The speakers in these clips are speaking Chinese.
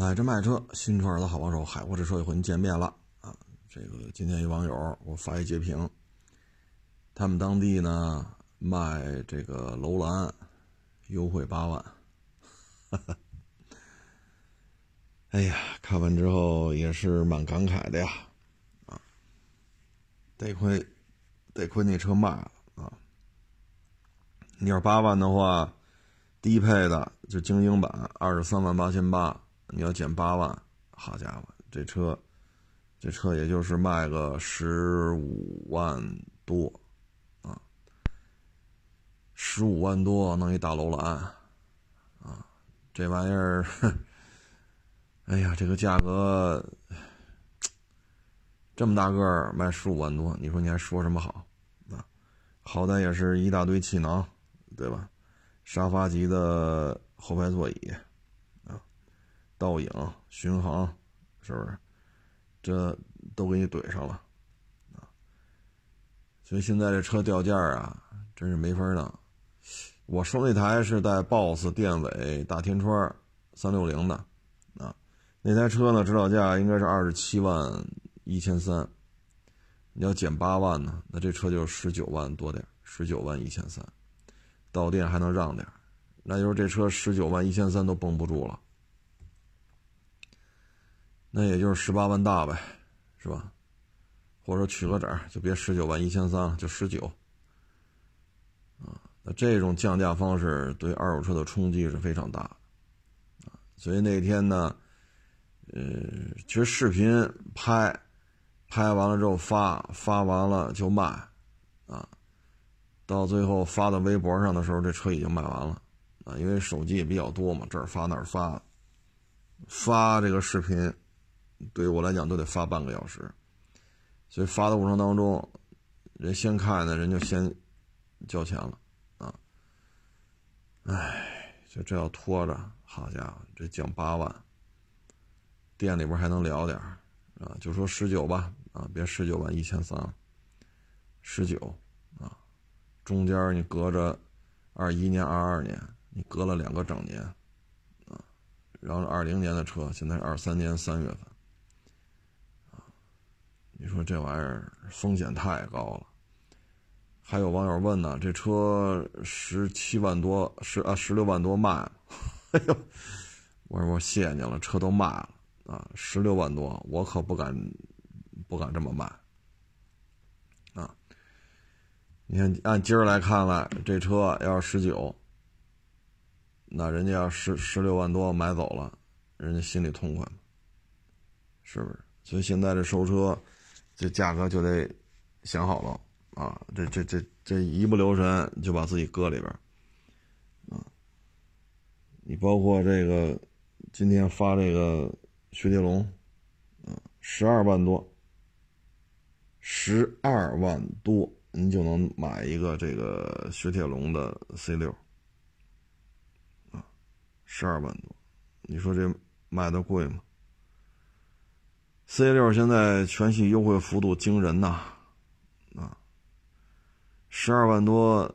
买车卖车，新车的好帮手，海阔这车又和您见面了啊！这个今天一网友我发一截屏，他们当地呢卖这个楼兰，优惠八万，哈哈。哎呀，看完之后也是蛮感慨的呀，啊，得亏得亏那车卖了啊！你要八万的话，低配的就精英版二十三万八千八。你要减八万，好家伙，这车，这车也就是卖个十五万多，啊，十五万多弄一大楼兰，啊，这玩意儿，哎呀，这个价格这么大个儿卖十五万多，你说你还说什么好？啊，好歹也是一大堆气囊，对吧？沙发级的后排座椅。倒影、巡航，是不是？这都给你怼上了啊！所以现在这车掉价啊，真是没法弄。我说那台是带 BOSS 电尾大天窗三六零的啊，那台车呢，指导价应该是二十七万一千三。你要减八万呢，那这车就十九万多点，十九万一千三，到店还能让点，那就是这车十九万一千三都绷不住了。那也就是十八万大呗，是吧？或者取个整就别十九万一千三了，就十九。啊，那这种降价方式对二手车的冲击是非常大，啊，所以那天呢，呃，其实视频拍，拍完了之后发，发完了就卖，啊，到最后发到微博上的时候，这车已经卖完了，啊，因为手机也比较多嘛，这儿发那儿发，发这个视频。对于我来讲，都得发半个小时，所以发的过程当中，人先看呢，人就先交钱了啊！哎，就这要拖着，好家伙，这降八万，店里边还能聊点啊？就说十九吧，啊，别十九万一千三，十九啊，中间你隔着二一年、二二年，你隔了两个整年啊，然后二零年的车，现在二三年三月份。你说这玩意儿风险太高了。还有网友问呢，这车十七万多，十啊十六万多卖了。哎呦，我说我谢谢您了，车都卖了啊，十六万多，我可不敢不敢这么卖啊。你看按今儿来看来，这车要是十九，那人家要十十六万多买走了，人家心里痛快？是不是？所以现在这收车。这价格就得想好了啊！这这这这一不留神就把自己搁里边啊！你包括这个今天发这个雪铁龙，啊，十二万多，十二万多，你就能买一个这个雪铁龙的 C 六啊，十二万多，你说这卖的贵吗？C 六现在全系优惠幅度惊人呐，啊，十二万多，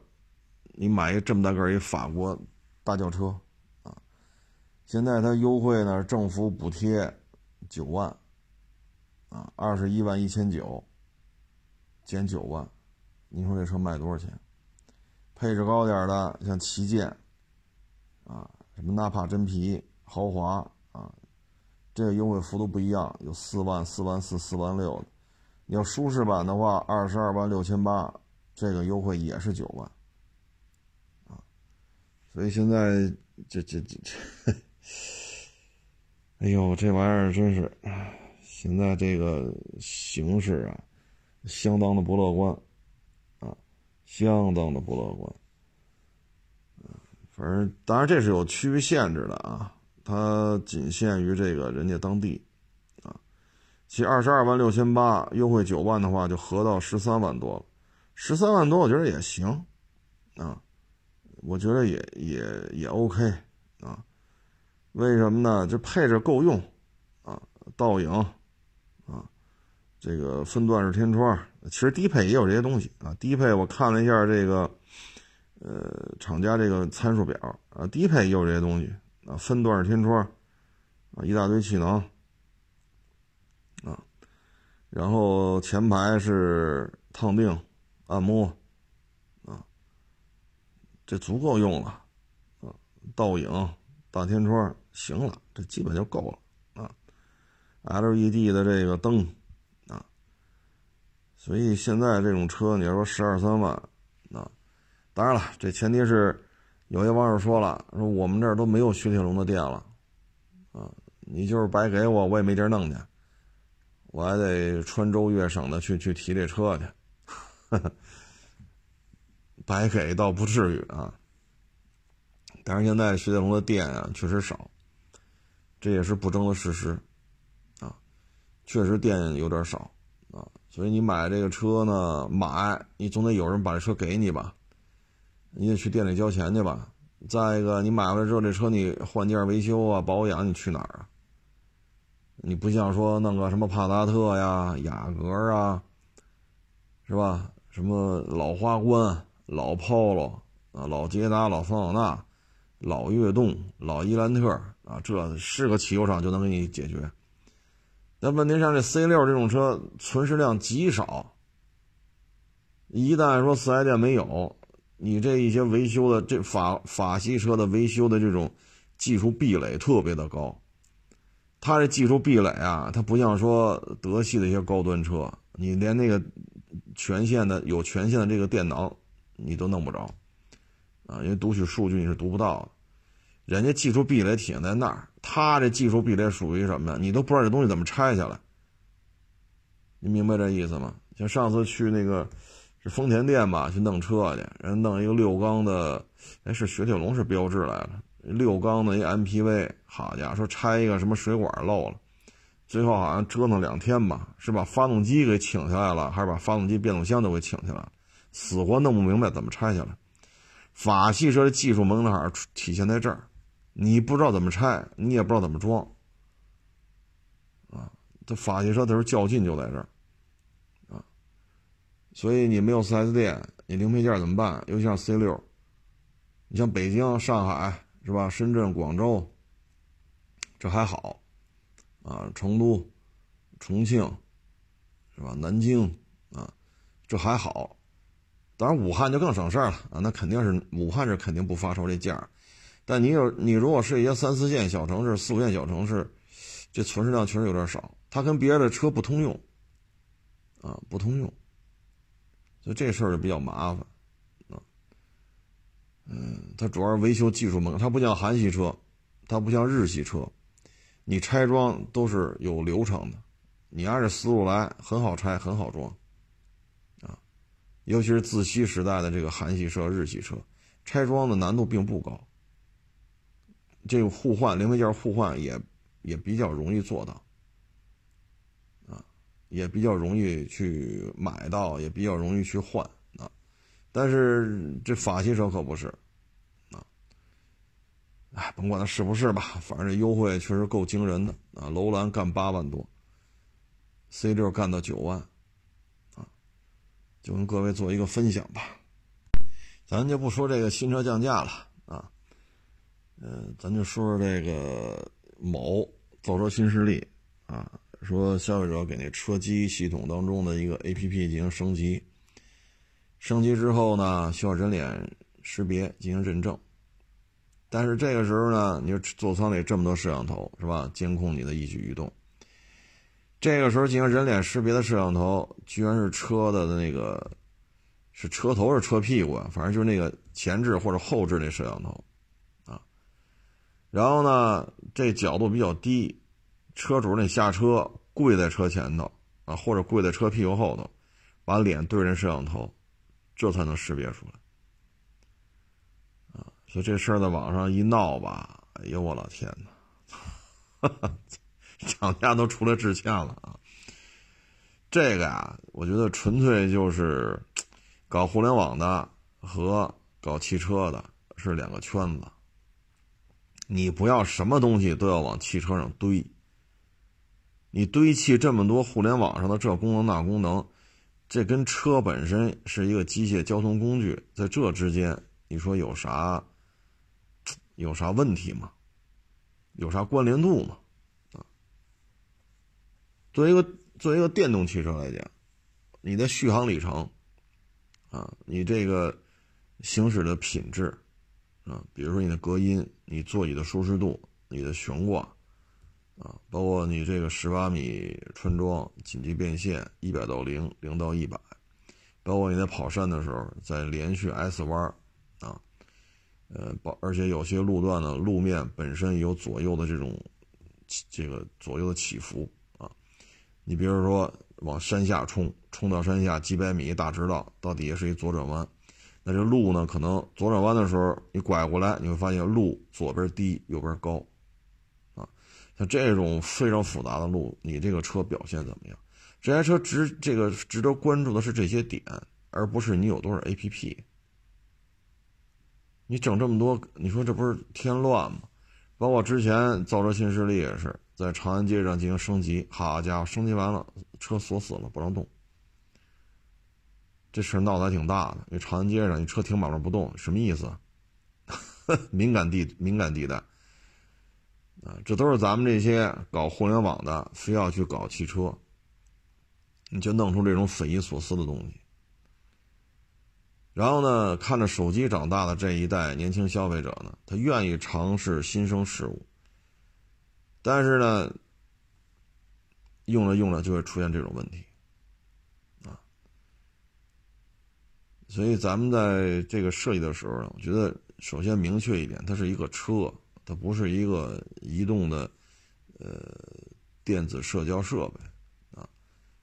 你买一这么大个一法国大轿车，啊，现在它优惠呢，政府补贴九万，啊，二十一万一千九，减九万，你说这车卖多少钱？配置高点的像旗舰，啊，什么纳帕真皮豪华啊。这个优惠幅度不一样，有四万、四万四、四万六的。你要舒适版的话，二十二万六千八，这个优惠也是九万，啊，所以现在这这这这，哎呦，这玩意儿真是，现在这个形势啊，相当的不乐观，啊，相当的不乐观。反正当然这是有区域限制的啊。它仅限于这个人家当地，啊，其二十二万六千八优惠九万的话，就合到十三万多了。十三万多，我觉得也行，啊，我觉得也也也 OK，啊，为什么呢？这配置够用，啊，倒影，啊，这个分段式天窗，其实低配也有这些东西啊。低配我看了一下这个，呃，厂家这个参数表啊，低配也有这些东西。啊，分段天窗，啊，一大堆气囊，啊，然后前排是烫定、按摩，啊，这足够用了，啊，倒影、大天窗，行了，这基本就够了，啊，LED 的这个灯，啊，所以现在这种车，你要说十二三万，啊，当然了，这前提是有些网友说了，说我们这儿都没有雪铁龙的店了，啊。你就是白给我，我也没地儿弄去，我还得穿州越省的去去提这车去，白给倒不至于啊。但是现在雪铁龙的店啊确实少，这也是不争的事实啊，确实店有点少啊。所以你买这个车呢，买你总得有人把这车给你吧，你得去店里交钱去吧。再一个，你买回来之后这车你换件维修啊、保养，你去哪儿啊？你不像说弄个什么帕萨特呀、雅阁啊，是吧？什么老花冠、老 Polo 啊、老捷达、老桑塔纳、老悦动、老伊兰特啊，这是个汽油厂就能给你解决。但问题上，这 C 六这种车存世量极少，一旦说四 S 店没有，你这一些维修的这法法系车的维修的这种技术壁垒特别的高。它这技术壁垒啊，它不像说德系的一些高端车，你连那个权限的有权限的这个电脑你都弄不着啊，因为读取数据你是读不到的。人家技术壁垒体现在那儿，它这技术壁垒属于什么呀？你都不知道这东西怎么拆下来。你明白这意思吗？像上次去那个是丰田店吧，去弄车去，人弄一个六缸的，哎，是雪铁龙是标志来了。六缸的一 MPV，好家伙，说拆一个什么水管漏了，最后好像折腾两天吧，是把发动机给请下来了，还是把发动机变速箱都给请下来了，死活弄不明白怎么拆下来。法系车的技术门槛体现在这儿，你不知道怎么拆，你也不知道怎么装，啊，这法系车的时候较劲就在这儿，所以你没有 4S 店，你零配件怎么办？尤其像 C 六，你像北京、上海。是吧？深圳、广州，这还好，啊，成都、重庆，是吧？南京，啊，这还好。当然，武汉就更省事儿了啊，那肯定是武汉是肯定不发愁这价。但你有你如果是一些三四线小城市、四五线小城市，这存世量确实有点少，它跟别人的车不通用，啊，不通用，所以这事儿就比较麻烦。啊嗯，它主要是维修技术猛，它不像韩系车，它不像日系车，你拆装都是有流程的，你按着思路来，很好拆，很好装，啊，尤其是自吸时代的这个韩系车、日系车，拆装的难度并不高，这个互换零配件互换也也比较容易做到，也比较容易去买到，也比较容易去换啊。但是这法系车可不是，啊，哎，甭管它是不是吧，反正这优惠确实够惊人的啊！楼兰干八万多，C 六干到九万，啊，就跟各位做一个分享吧。咱就不说这个新车降价了啊，嗯，咱就说说这个某造车新势力啊，说消费者给那车机系统当中的一个 APP 进行升级。升级之后呢，需要人脸识别进行认证，但是这个时候呢，你说座舱里这么多摄像头是吧？监控你的一举一动。这个时候进行人脸识别的摄像头，居然是车的那个，是车头是车屁股啊？反正就是那个前置或者后置那摄像头啊。然后呢，这角度比较低，车主那下车跪在车前头啊，或者跪在车屁股后头，把脸对着摄像头。这才能识别出来，啊，所以这事儿在网上一闹吧，哎呦我老天哪，厂家都出来致歉了啊！这个呀，我觉得纯粹就是 搞互联网的和搞汽车的是两个圈子。你不要什么东西都要往汽车上堆，你堆砌这么多互联网上的这功能那功能。这跟车本身是一个机械交通工具，在这之间，你说有啥有啥问题吗？有啥关联度吗？啊作为一个作为一个电动汽车来讲，你的续航里程啊，你这个行驶的品质啊，比如说你的隔音、你座椅的舒适度、你的悬挂啊，包括你这个十八米穿桩紧急变线一百到零零到一百，包括你在跑山的时候在连续 S 弯啊，呃，包而且有些路段呢，路面本身有左右的这种这个左右的起伏啊。你比如说往山下冲，冲到山下几百米大直道，到底下是一左转弯，那这路呢，可能左转弯的时候你拐过来，你会发现路左边低，右边高，像这种非常复杂的路，你这个车表现怎么样？这台车值这个值得关注的是这些点，而不是你有多少 APP。你整这么多，你说这不是添乱吗？包括之前造车新势力也是。在长安街上进行升级，好家伙，升级完了，车锁死了，不让动。这事闹得还挺大的，因为长安街上你车停马路不动，什么意思？敏感地敏感地带啊，这都是咱们这些搞互联网的，非要去搞汽车，你就弄出这种匪夷所思的东西。然后呢，看着手机长大的这一代年轻消费者呢，他愿意尝试新生事物。但是呢，用着用着就会出现这种问题，啊，所以咱们在这个设计的时候呢，我觉得首先明确一点，它是一个车，它不是一个移动的，呃，电子社交设备，啊，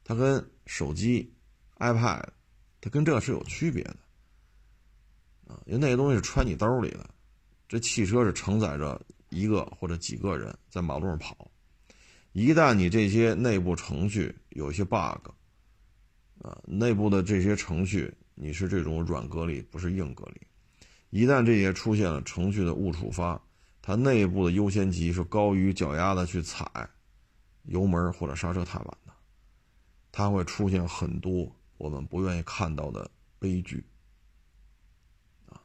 它跟手机、iPad，它跟这个是有区别的，啊，因为那些东西是揣你兜里的，这汽车是承载着。一个或者几个人在马路上跑，一旦你这些内部程序有一些 bug，啊，内部的这些程序你是这种软隔离，不是硬隔离，一旦这些出现了程序的误触发，它内部的优先级是高于脚丫子去踩油门或者刹车踏板的，它会出现很多我们不愿意看到的悲剧啊。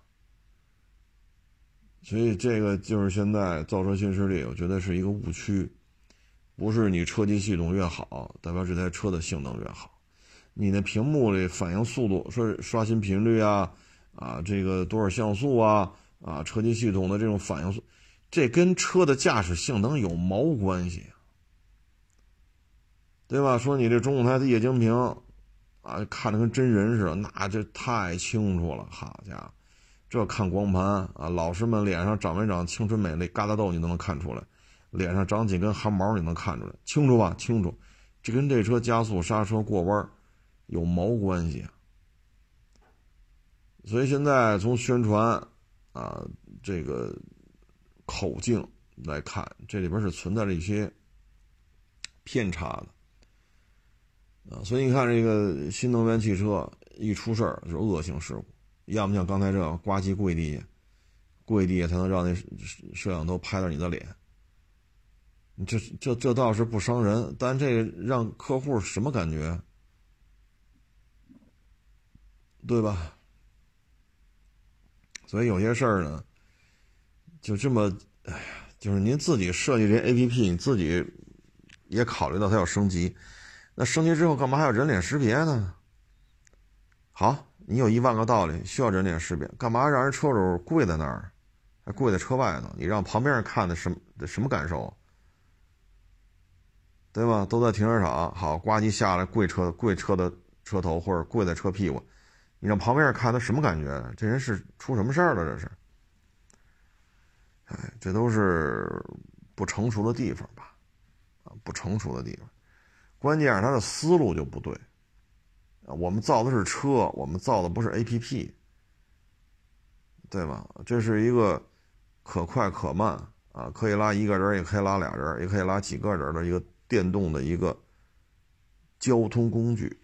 所以这个就是现在造车新势力，我觉得是一个误区，不是你车机系统越好，代表这台车的性能越好。你那屏幕里反应速度，说刷新频率啊，啊，这个多少像素啊，啊，车机系统的这种反应速，这跟车的驾驶性能有毛关系对吧？说你这中控台的液晶屏，啊，看着跟真人似的，那这太清楚了，好家伙！这看光盘啊，老师们脸上长没长青春美丽疙瘩痘，你都能看出来；脸上长几根汗毛，你能看出来，清楚吧？清楚。这跟这车加速、刹车、过弯有毛关系？所以现在从宣传啊这个口径来看，这里边是存在着一些偏差的啊。所以你看，这个新能源汽车一出事儿就是恶性事故。要么像刚才这样呱唧跪地下，跪地下才能让那摄像头拍到你的脸。这这这倒是不伤人，但这个让客户什么感觉？对吧？所以有些事儿呢，就这么，哎呀，就是您自己设计这 A P P，你自己也考虑到它要升级，那升级之后干嘛还要人脸识别呢？好。你有一万个道理，需要人脸识别，干嘛让人车主跪在那儿，还跪在车外头？你让旁边人看的什么什么感受？对吧？都在停车场，好，呱唧下来跪车跪车的车头或者跪在车屁股，你让旁边人看他什么感觉？这人是出什么事儿了？这是？哎，这都是不成熟的地方吧？啊，不成熟的地方，关键是他的思路就不对。啊我们造的是车，我们造的不是 A P P，对吧？这是一个可快可慢啊，可以拉一个人，也可以拉俩人，也可以拉几个人的一个电动的一个交通工具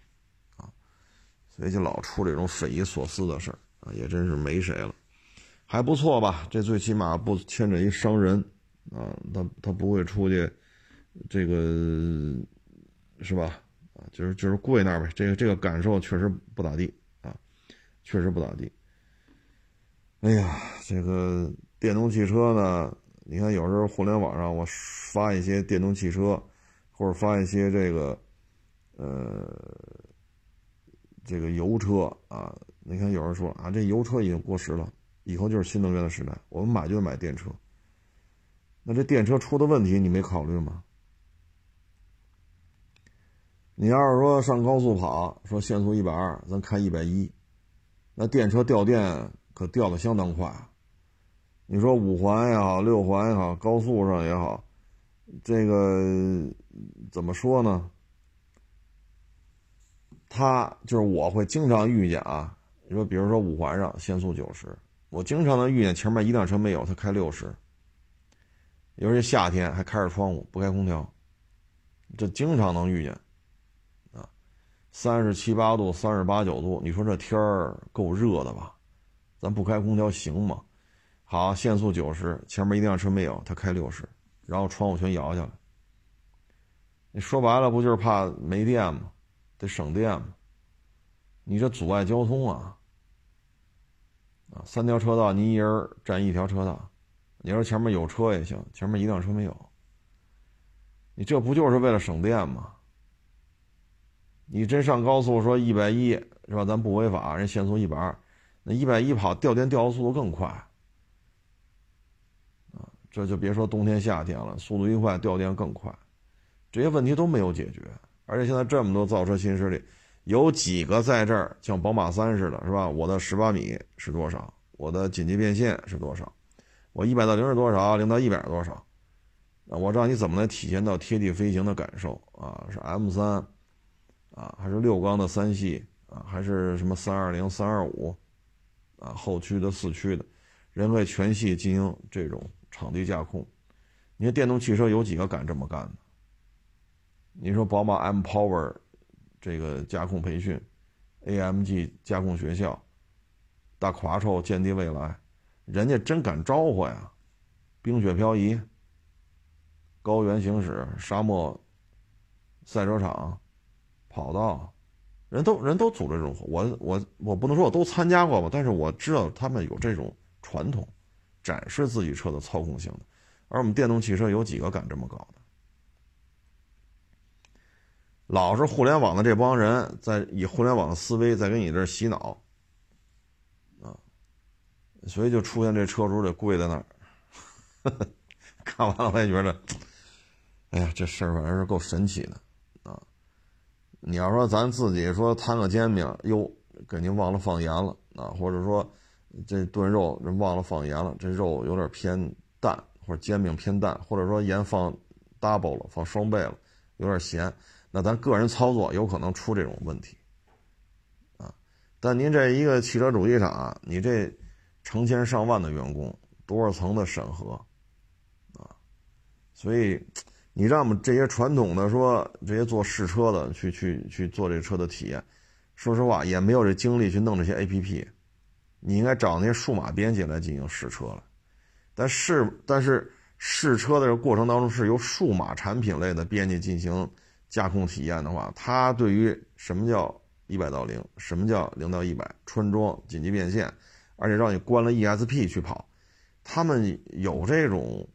啊，所以就老出这种匪夷所思的事儿啊，也真是没谁了，还不错吧？这最起码不牵着一伤人啊，他他不会出去，这个是吧？就是就是跪那儿呗，这个这个感受确实不咋地啊，确实不咋地。哎呀，这个电动汽车呢，你看有时候互联网上我发一些电动汽车或者发一些这个，呃，这个油车啊。你看有人说啊，这油车已经过时了，以后就是新能源的时代，我们买就买电车。那这电车出的问题你没考虑吗？你要是说上高速跑，说限速一百二，咱开一百一，那电车掉电可掉的相当快。你说五环也好，六环也好，高速上也好，这个怎么说呢？他就是我会经常遇见啊，你说比如说五环上限速九十，我经常能遇见前面一辆车没有，他开六十，尤其夏天还开着窗户不开空调，这经常能遇见。啊三十七八度，三十八九度，你说这天儿够热的吧？咱不开空调行吗？好，限速九十，前面一辆车没有，他开六十，然后窗户全摇下来。你说白了，不就是怕没电吗？得省电吗？你这阻碍交通啊！啊，三条车道，你一人占一条车道，你说前面有车也行，前面一辆车没有，你这不就是为了省电吗？你真上高速说一百一是吧？咱不违法，人限速一百二，那一百一跑掉电掉的速度更快啊！这就别说冬天夏天了，速度一快掉电更快，这些问题都没有解决。而且现在这么多造车新势力，有几个在这儿像宝马三似的，是吧？我的十八米是多少？我的紧急变线是多少？我一百到零是多少？零到一百是多少？啊，我让你怎么来体现到贴地飞行的感受啊？是 M 三。啊，还是六缸的三系啊，还是什么三二零、三二五，啊，后驱的、四驱的，人为全系进行这种场地驾控。你说电动汽车有几个敢这么干的？你说宝马 M Power 这个驾控培训，AMG 驾控学校，大垮臭见地未来，人家真敢招呼呀！冰雪漂移、高原行驶、沙漠赛车场。跑道，人都人都组织这种活，我我我不能说我都参加过吧，但是我知道他们有这种传统，展示自己车的操控性的，而我们电动汽车有几个敢这么搞的？老是互联网的这帮人在以互联网的思维在给你这洗脑，啊，所以就出现这车主得跪在那儿，看完了我也觉得，哎呀，这事儿反正是够神奇的啊。你要说咱自己说摊个煎饼，哟，给您忘了放盐了啊，或者说这炖肉人忘了放盐了，这肉有点偏淡，或者煎饼偏淡，或者说盐放 double 了，放双倍了，有点咸，那咱个人操作有可能出这种问题啊。但您这一个汽车主机厂，你这成千上万的员工，多少层的审核啊，所以。你让我们这些传统的说这些做试车的去去去做这车的体验，说实话也没有这精力去弄这些 A P P，你应该找那些数码编辑来进行试车了。但是但是试车的这个过程当中是由数码产品类的编辑进行驾控体验的话，它对于什么叫一百到零，什么叫零到一百，穿桩紧急变线，而且让你关了 E S P 去跑，他们有这种。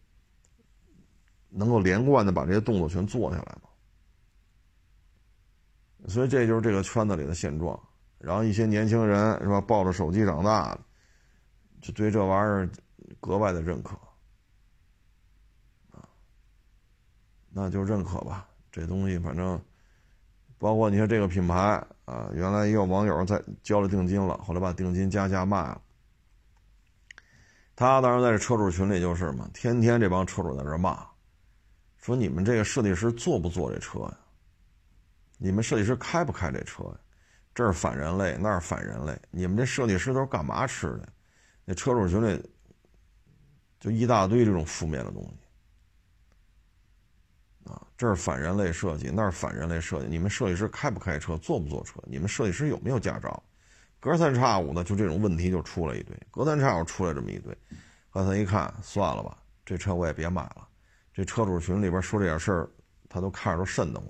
能够连贯的把这些动作全做下来嘛？所以这就是这个圈子里的现状。然后一些年轻人是吧，抱着手机长大的，就对这玩意儿格外的认可啊。那就认可吧，这东西反正，包括你看这个品牌啊，原来也有网友在交了定金了，后来把定金加价卖了。他当时在这车主群里就是嘛，天天这帮车主在这骂。说你们这个设计师做不做这车呀？你们设计师开不开这车呀？这是反人类，那是反人类。你们这设计师都是干嘛吃的？那车主群里就一大堆这种负面的东西啊！这是反人类设计，那是反人类设计。你们设计师开不开车，坐不坐车？你们设计师有没有驾照？隔三差五的就这种问题就出来一堆，隔三差五出来这么一堆。刚才一看，算了吧，这车我也别买了。这车主群里边说这点事儿，他都看着都瘆得慌。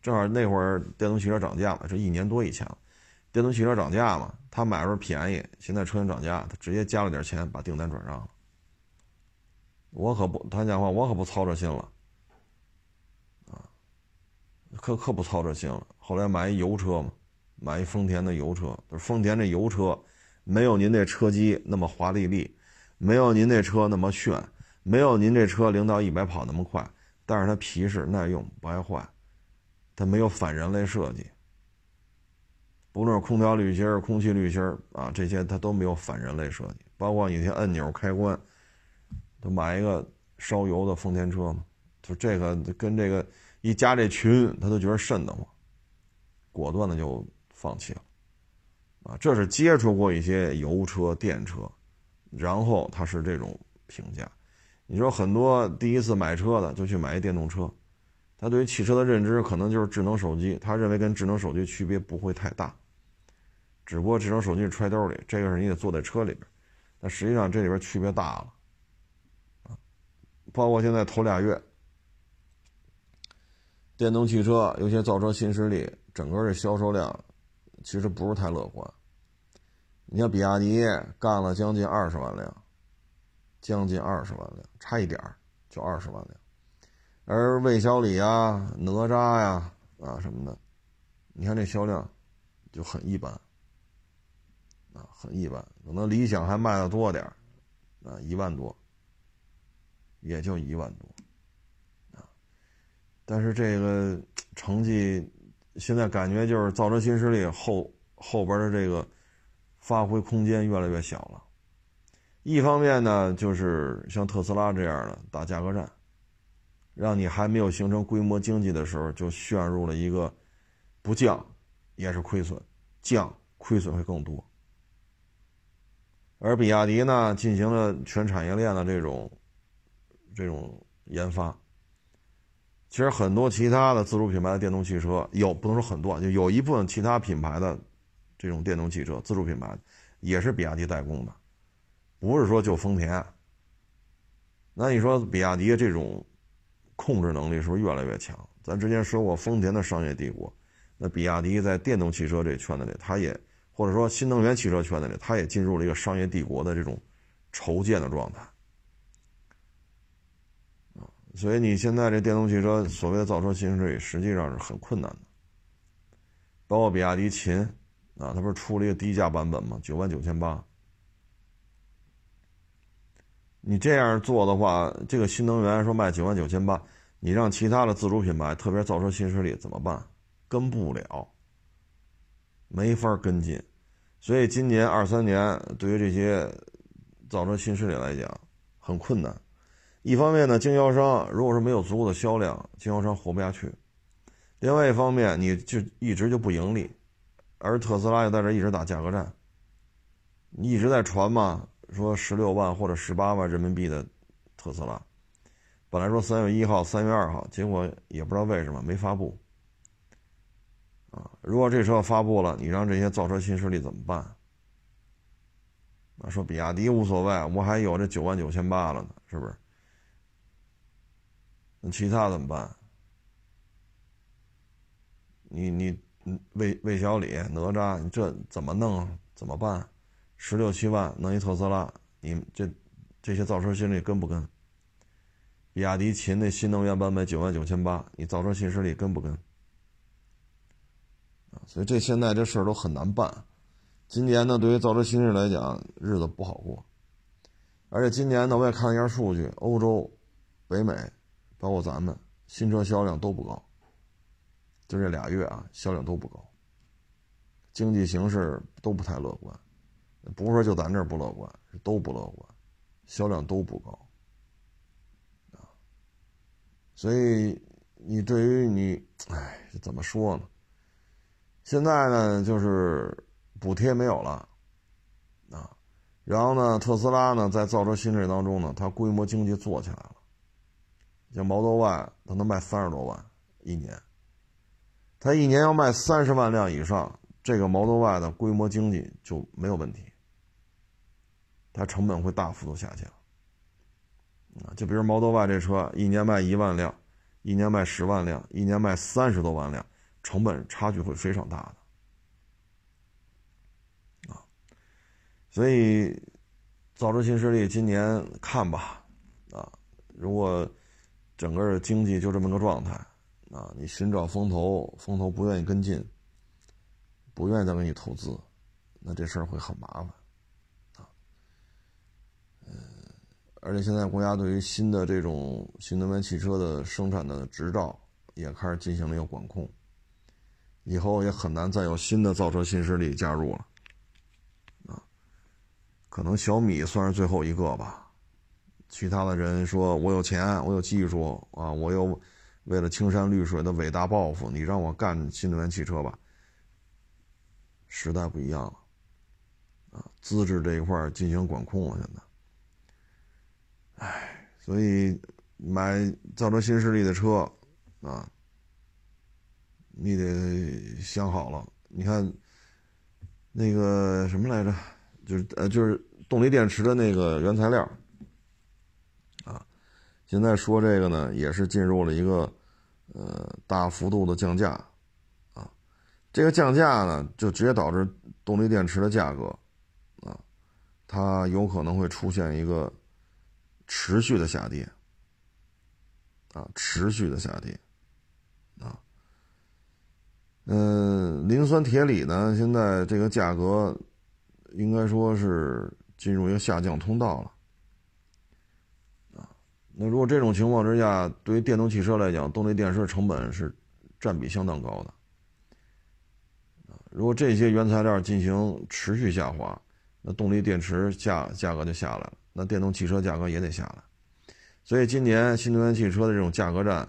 正好那会儿电动汽车涨价了，这一年多以前了，电动汽车涨价嘛，他买的时候便宜，现在车型涨价，他直接加了点钱把订单转让了。我可不，他讲话我可不操这心了，可可不操这心了。后来买一油车嘛，买一丰田的油车。丰田这油车没有您这车机那么华丽丽，没有您这车那么炫，没有您这车零到一百跑那么快，但是它皮实耐用，不爱坏，它没有反人类设计。不论是空调滤芯、空气滤芯啊，这些它都没有反人类设计。包括有些按钮开关，都买一个烧油的丰田车嘛，就这个跟这个一加这群，他都觉得瘆得慌，果断的就放弃了。啊，这是接触过一些油车、电车，然后他是这种评价。你说很多第一次买车的就去买一电动车，他对于汽车的认知可能就是智能手机，他认为跟智能手机区别不会太大。只不过智能手机揣兜里，这个是你得坐在车里边，但实际上这里边区别大了，啊，包括现在头俩月，电动汽车有些造车新势力，整个的销售量其实不是太乐观。你像比亚迪干了将近二十万辆，将近二十万辆，差一点就二十万辆，而魏小李啊、哪吒呀啊什么的，你看这销量就很一般。啊很一般，可能理想还卖的多点啊，一万多，也就一万多，但是这个成绩现在感觉就是造车新势力后后边的这个发挥空间越来越小了。一方面呢，就是像特斯拉这样的打价格战，让你还没有形成规模经济的时候就陷入了一个不降也是亏损，降亏损会更多。而比亚迪呢，进行了全产业链的这种这种研发。其实很多其他的自主品牌的电动汽车，有不能说很多，就有一部分其他品牌的这种电动汽车自主品牌也是比亚迪代工的，不是说就丰田。那你说比亚迪这种控制能力是不是越来越强？咱之前说过丰田的商业帝国，那比亚迪在电动汽车这圈子里，它也。或者说新能源汽车圈子里，它也进入了一个商业帝国的这种筹建的状态，所以你现在这电动汽车所谓的造车新势力，实际上是很困难的。包括比亚迪秦啊，它不是出了一个低价版本吗？九万九千八。你这样做的话，这个新能源说卖九万九千八，你让其他的自主品牌，特别造车新势力怎么办？跟不了。没法跟进，所以今年二三年对于这些造车新势力来讲很困难。一方面呢，经销商如果说没有足够的销量，经销商活不下去；另外一方面，你就一直就不盈利。而特斯拉又在这一直打价格战，你一直在传嘛，说十六万或者十八万人民币的特斯拉，本来说三月一号、三月二号，结果也不知道为什么没发布。啊，如果这车发布了，你让这些造车新势力怎么办？啊，说比亚迪无所谓，我还有这九万九千八了呢，是不是？那其他怎么办？你你魏魏小李、哪吒，你这怎么弄？怎么办？十六七万弄一特斯拉，你这这些造车新势力跟不跟？比亚迪秦那新能源版本九万九千八，你造车新势力跟不跟？所以这现在这事儿都很难办。今年呢，对于造车新势力来讲，日子不好过。而且今年呢，我也看了一下数据，欧洲、北美，包括咱们，新车销量都不高。就这俩月啊，销量都不高。经济形势都不太乐观，不是说就咱这不乐观，是都不乐观，销量都不高。啊，所以你对于你，哎，怎么说呢？现在呢，就是补贴没有了，啊，然后呢，特斯拉呢，在造车新势力当中呢，它规模经济做起来了，像 Model Y，它能卖三十多万一年，它一年要卖三十万辆以上，这个 Model Y 的规模经济就没有问题，它成本会大幅度下降，啊，就比如 Model Y 这车一年卖一万辆，一年卖十万辆，一年卖三十多万辆。成本差距会非常大的，啊，所以造车新势力今年看吧，啊，如果整个经济就这么个状态，啊，你寻找风投，风投不愿意跟进，不愿意再给你投资，那这事儿会很麻烦，啊，嗯，而且现在国家对于新的这种新能源汽车的生产的执照也开始进行了一个管控，以后也很难再有新的造车新势力加入了，啊，可能小米算是最后一个吧。其他的人说：“我有钱，我有技术啊，我有为了青山绿水的伟大抱负，你让我干新能源汽车吧。”时代不一样了，啊，资质这一块进行管控了。现在，唉，所以买造车新势力的车啊，你得想好了。你看那个什么来着，就是呃，就是动力电池的那个原材料。现在说这个呢，也是进入了一个呃大幅度的降价，啊，这个降价呢，就直接导致动力电池的价格啊，它有可能会出现一个持续的下跌，啊，持续的下跌，啊，嗯，磷酸铁锂呢，现在这个价格应该说是进入一个下降通道了。那如果这种情况之下，对于电动汽车来讲，动力电池成本是占比相当高的。如果这些原材料进行持续下滑，那动力电池价价格就下来了，那电动汽车价格也得下来。所以今年新能源汽车的这种价格战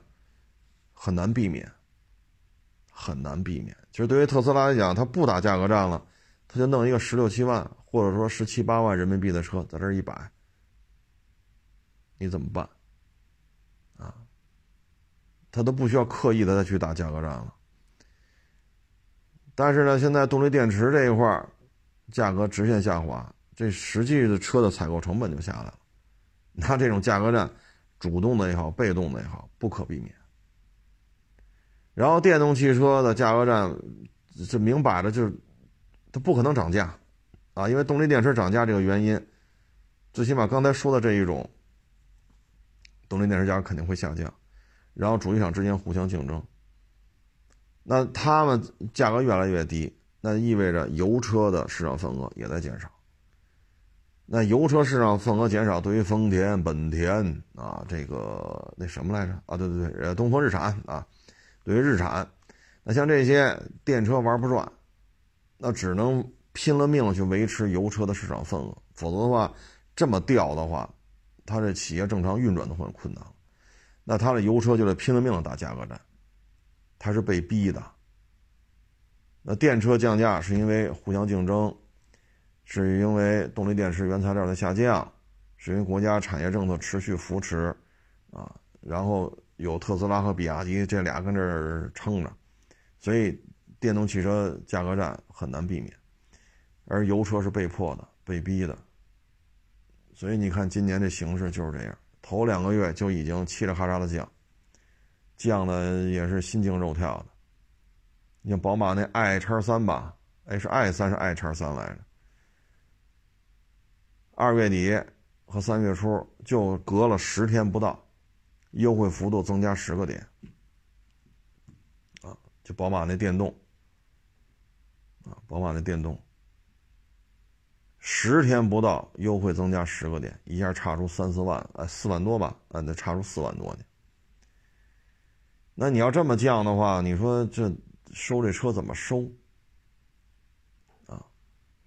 很难避免，很难避免。其实对于特斯拉来讲，它不打价格战了，它就弄一个十六七万或者说十七八万人民币的车在这一摆，你怎么办？他都不需要刻意的再去打价格战了，但是呢，现在动力电池这一块价格直线下滑，这实际的车的采购成本就下来了。那这种价格战，主动的也好，被动的也好，不可避免。然后电动汽车的价格战，这明摆着就是，它不可能涨价啊，因为动力电池涨价这个原因，最起码刚才说的这一种，动力电池价格肯定会下降。然后主机厂之间互相竞争，那他们价格越来越低，那意味着油车的市场份额也在减少。那油车市场份额减少，对于丰田、本田啊，这个那什么来着啊？对对对，呃，东风日产啊，对于日产，那像这些电车玩不转，那只能拼了命去维持油车的市场份额，否则的话，这么掉的话，它这企业正常运转都很困难。那他的油车就得拼了命的打价格战，他是被逼的。那电车降价是因为互相竞争，是因为动力电池原材料的下降，是因为国家产业政策持续扶持，啊，然后有特斯拉和比亚迪这俩跟这儿撑着，所以电动汽车价格战很难避免，而油车是被迫的、被逼的。所以你看今年这形势就是这样。头两个月就已经嘁哩喀喳的降，降的也是心惊肉跳的。你像宝马那 i 叉三吧，哎是 i 三是 i 叉三来着。二月底和三月初就隔了十天不到，优惠幅度增加十个点。啊，就宝马那电动，啊，宝马那电动。十天不到，优惠增加十个点，一下差出三四万，呃，四万多吧，啊，得差出四万多去。那你要这么降的话，你说这收这车怎么收？啊，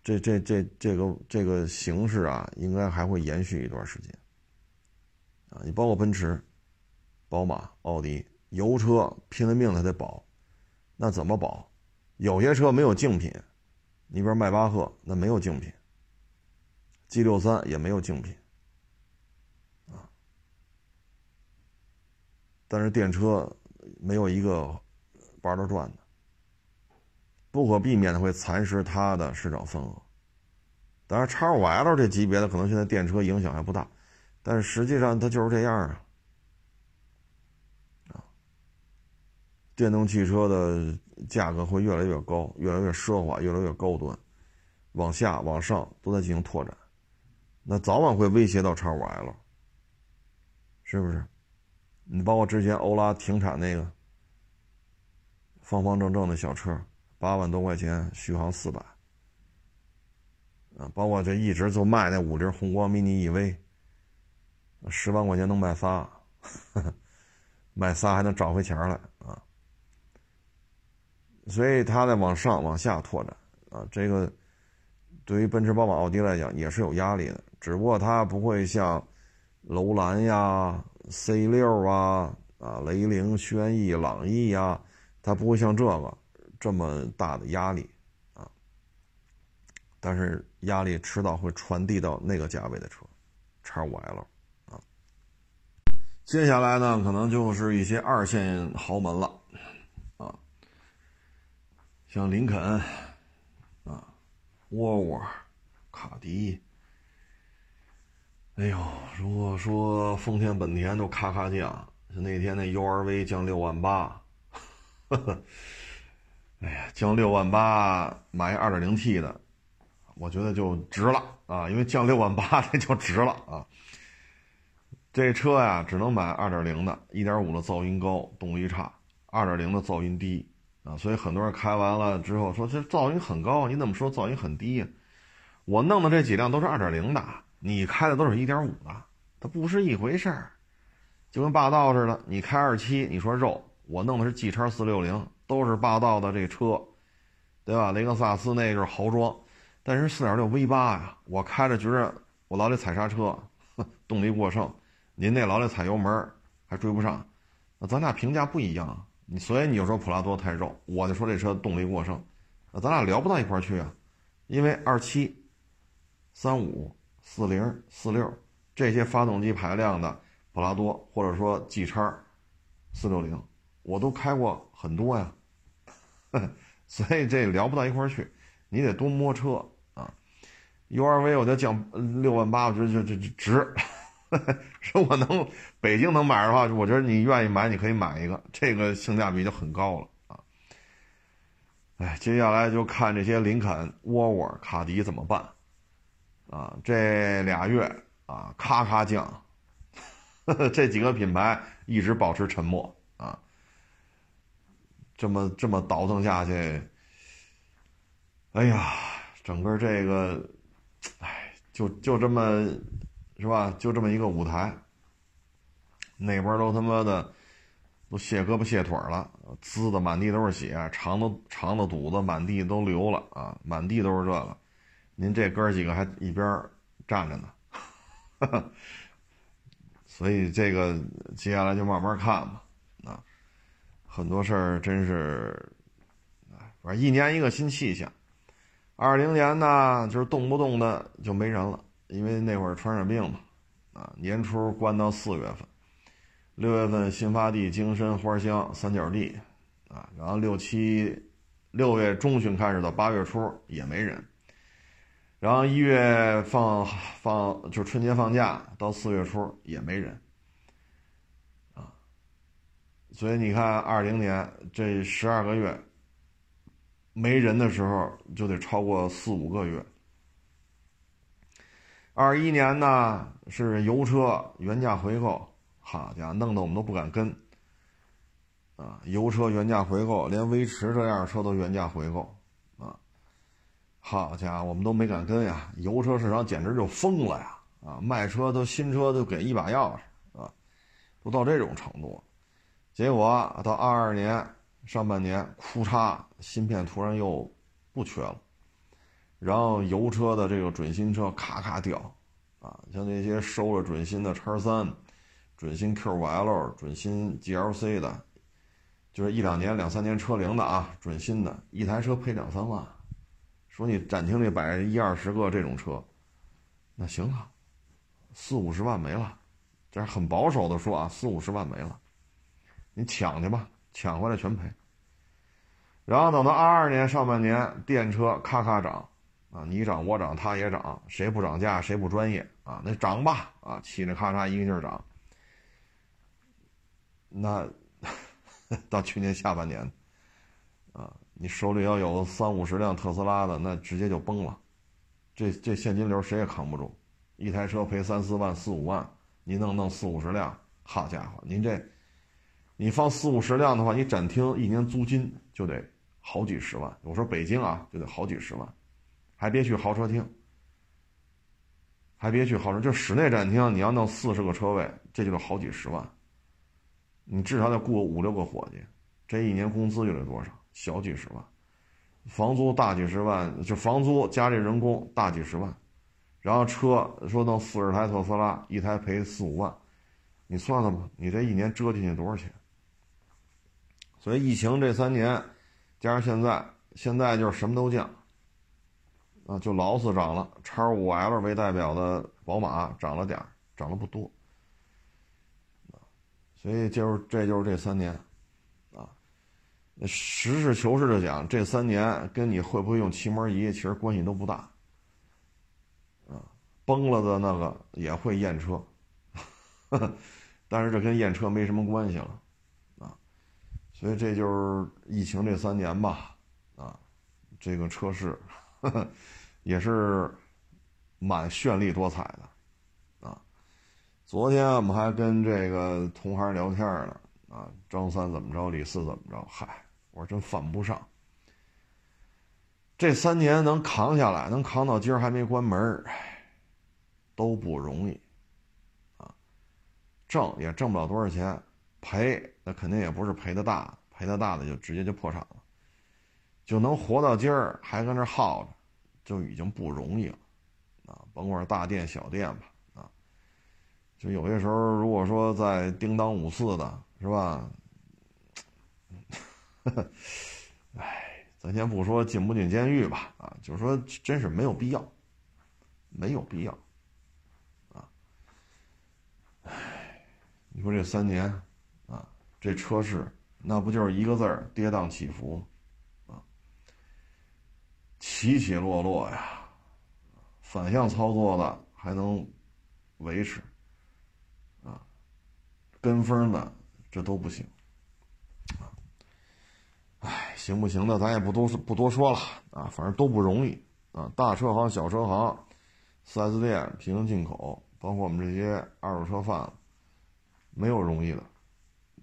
这这这这个这个形势啊，应该还会延续一段时间。啊，你包括奔驰、宝马、奥迪，油车拼了命的得保，那怎么保？有些车没有竞品，你比如迈巴赫，那没有竞品。G 六三也没有竞品，啊，但是电车没有一个玩得转的，不可避免的会蚕食它的市场份额。当然，叉五 L 这级别的可能现在电车影响还不大，但是实际上它就是这样啊，啊，电动汽车的价格会越来越高，越来越奢华，越来越高端，往下往上都在进行拓展。那早晚会威胁到叉五 L，是不是？你包括之前欧拉停产那个，方方正正的小车，八万多块钱，续航四百。啊，包括这一直就卖那五菱宏光 mini EV，十万块钱能卖仨，卖仨还能找回钱来啊。所以它在往上往下拓展啊，这个对于奔驰、宝马、奥迪来讲也是有压力的，只不过它不会像楼兰呀、C 六啊、啊雷凌、轩逸、朗逸呀，它不会像这个这么大的压力。啊但是压力迟早会传递到那个价位的车，叉五 L 啊。接下来呢，可能就是一些二线豪门了啊，像林肯啊、沃尔沃、卡迪。哎呦，如果说丰田、本田都咔咔降，就那天那 URV 降六万八，呵呵，哎呀，降六万八买二点零 T 的。我觉得就值了啊，因为降六万八 这就值了啊。这车呀，只能买二点零的，一点五的噪音高，动力差；二点零的噪音低啊。所以很多人开完了之后说这噪音很高，你怎么说噪音很低呀？我弄的这几辆都是二点零的，你开的都是一点五的，它不是一回事儿。就跟霸道似的，你开二七，你说肉；我弄的是 G 叉四六零，都是霸道的这车，对吧？雷克萨斯那是豪装。但是四点六 V 八呀，我开着觉着我老得踩刹车，动力过剩。您那老得踩油门，还追不上。那咱俩评价不一样。所以你就说普拉多太肉，我就说这车动力过剩。那咱俩聊不到一块儿去啊。因为二七、三五、四零、四六这些发动机排量的普拉多，或者说 G 叉四六零，我都开过很多呀。所以这聊不到一块儿去，你得多摸车啊。U R V，我就降六万八，我觉得这这值。说我能北京能买的话，我觉得你愿意买，你可以买一个，这个性价比就很高了啊。哎，接下来就看这些林肯、沃尔沃、卡迪怎么办啊？这俩月啊，咔咔降呵呵，这几个品牌一直保持沉默啊。这么这么倒腾下去，哎呀，整个这个。哎，就就这么，是吧？就这么一个舞台，那边都他妈的都卸胳膊卸腿了，滋的满地都是血，肠子肠子肚子满地都流了啊，满地都是这个。您这哥几个还一边站着呢，所以这个接下来就慢慢看吧。啊，很多事儿真是啊，反正一年一个新气象。二零年呢，就是动不动的就没人了，因为那会儿传染病嘛，啊，年初关到四月份，六月份新发地、京深、花乡三角地，啊，然后六七六月中旬开始到八月初也没人，然后一月放放就是春节放假到四月初也没人，啊，所以你看二零年这十二个月。没人的时候就得超过四五个月。二一年呢是油车原价回购，好家伙，弄得我们都不敢跟。啊，油车原价回购，连威驰这样的车都原价回购，好家伙，我们都没敢跟呀。油车市场简直就疯了呀！啊，卖车都新车都给一把钥匙，啊，都到这种程度。结果到二二年。上半年，库嚓，芯片突然又不缺了，然后油车的这个准新车咔咔掉，啊，像那些收了准新的叉三、准新 Q5L、准新 GLC 的，就是一两年、两三年车龄的啊，准新的，一台车赔两三万，说你展厅里摆一二十个这种车，那行了，四五十万没了，这是很保守的说啊，四五十万没了，你抢去吧。抢回来全赔，然后等到二二年上半年，电车咔咔涨，啊，你涨我涨他也涨，谁不涨价谁不专业啊？那涨吧，啊，嘁哩咔嚓一个劲儿涨。那 到去年下半年，你手里要有三五十辆特斯拉的，那直接就崩了，这这现金流谁也扛不住，一台车赔三四万四五万，您弄弄四五十辆，好家伙，您这。你放四五十辆的话，你展厅一年租金就得好几十万。我说北京啊，就得好几十万，还别去豪车厅，还别去豪车，就室内展厅，你要弄四十个车位，这就得好几十万。你至少得雇五六个伙计，这一年工资就得多少？小几十万，房租大几十万，就房租加这人工大几十万，然后车说弄四十台特斯拉，一台赔四五万，你算算吧，你这一年折进去多少钱？所以疫情这三年，加上现在，现在就是什么都降，啊，就劳斯涨了，叉五 L 为代表的宝马涨了点儿，涨了不多，所以就是这就是这三年，实事求是的讲，这三年跟你会不会用漆膜仪其实关系都不大，啊，崩了的那个也会验车，但是这跟验车没什么关系了。啊所以这就是疫情这三年吧，啊，这个车市也是蛮绚丽多彩的，啊，昨天我们还跟这个同行聊天呢，啊，张三怎么着，李四怎么着，嗨，我真犯不上，这三年能扛下来，能扛到今儿还没关门，都不容易，啊，挣也挣不了多少钱。赔那肯定也不是赔的大，赔的大的就直接就破产了，就能活到今儿还跟那耗着，就已经不容易了，啊，甭管大店小店吧，啊，就有些时候如果说在叮当五四的，是吧？哎，咱先不说进不进监狱吧，啊，就说真是没有必要，没有必要，啊，哎，你说这三年啊。这车市那不就是一个字儿跌宕起伏，啊，起起落落呀，反向操作的还能维持，啊，跟风的这都不行，哎，行不行的咱也不多不多说了啊，反正都不容易啊，大车行、小车行、4S 店、平行进口，包括我们这些二手车贩子，没有容易的。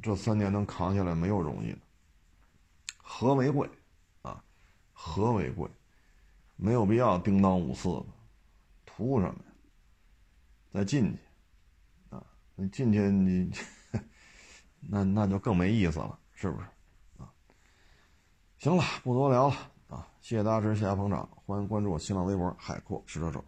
这三年能扛下来没有容易的，和为贵，啊，和为贵，没有必要叮当五四的，图什么呀？再进去，啊，你进去你，那那就更没意思了，是不是？啊，行了，不多聊了，啊，谢谢大家支持，谢谢捧场，欢迎关注我新浪微博海阔试车手。